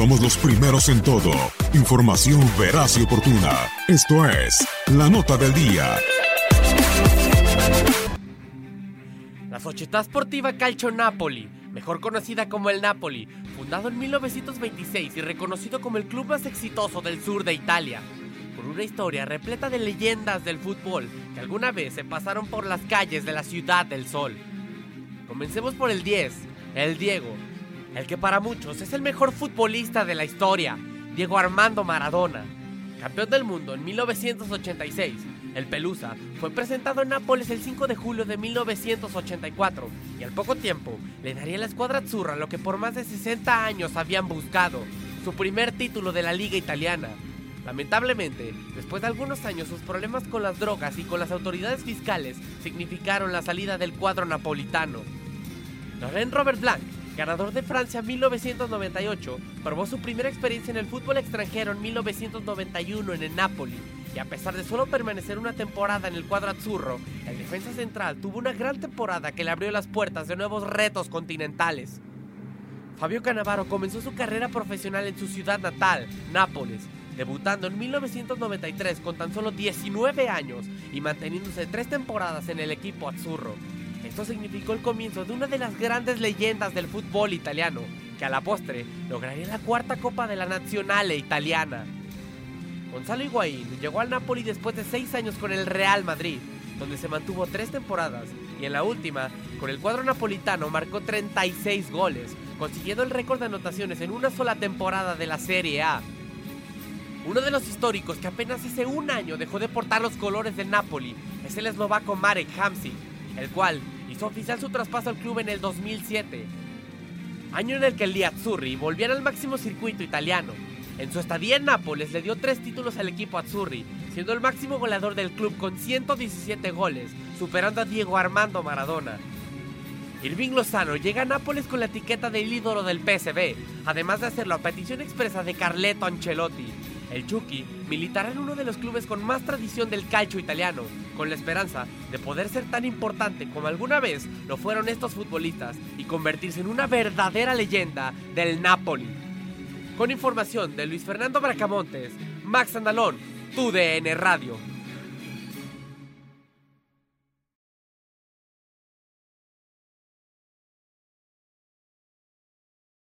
Somos los primeros en todo. Información veraz y oportuna. Esto es La Nota del Día. La Società Sportiva Calcio Napoli, mejor conocida como el Napoli, fundado en 1926 y reconocido como el club más exitoso del sur de Italia, con una historia repleta de leyendas del fútbol que alguna vez se pasaron por las calles de la Ciudad del Sol. Comencemos por el 10, el Diego, el que para muchos es el mejor futbolista de la historia, Diego Armando Maradona. Campeón del mundo en 1986, el Pelusa fue presentado en Nápoles el 5 de julio de 1984 y al poco tiempo le daría a la escuadra azzurra lo que por más de 60 años habían buscado, su primer título de la liga italiana. Lamentablemente, después de algunos años sus problemas con las drogas y con las autoridades fiscales significaron la salida del cuadro napolitano. Laurent Robert Blanc ganador de Francia 1998, probó su primera experiencia en el fútbol extranjero en 1991 en el Napoli. Y a pesar de solo permanecer una temporada en el cuadro azzurro, el defensa central tuvo una gran temporada que le abrió las puertas de nuevos retos continentales. Fabio Cannavaro comenzó su carrera profesional en su ciudad natal, Nápoles, debutando en 1993 con tan solo 19 años y manteniéndose tres temporadas en el equipo azzurro. Esto significó el comienzo de una de las grandes leyendas del fútbol italiano, que a la postre lograría la cuarta Copa de la Nazionale italiana. Gonzalo Higuaín llegó al Napoli después de seis años con el Real Madrid, donde se mantuvo tres temporadas y en la última, con el cuadro napolitano, marcó 36 goles, consiguiendo el récord de anotaciones en una sola temporada de la Serie A. Uno de los históricos que apenas hace un año dejó de portar los colores del Napoli es el eslovaco Marek Hamsik, el cual hizo oficial su traspaso al club en el 2007, año en el que el Liazzurri volviera al máximo circuito italiano. En su estadía en Nápoles le dio tres títulos al equipo Azzurri, siendo el máximo goleador del club con 117 goles, superando a Diego Armando Maradona. Irving Lozano llega a Nápoles con la etiqueta de ídolo del PSV, además de hacerlo a petición expresa de Carleto Ancelotti, el Chucky militará en uno de los clubes con más tradición del calcio italiano, con la esperanza de poder ser tan importante como alguna vez lo fueron estos futbolistas y convertirse en una verdadera leyenda del Napoli. Con información de Luis Fernando Bracamontes, Max Andalón, TUDN Radio.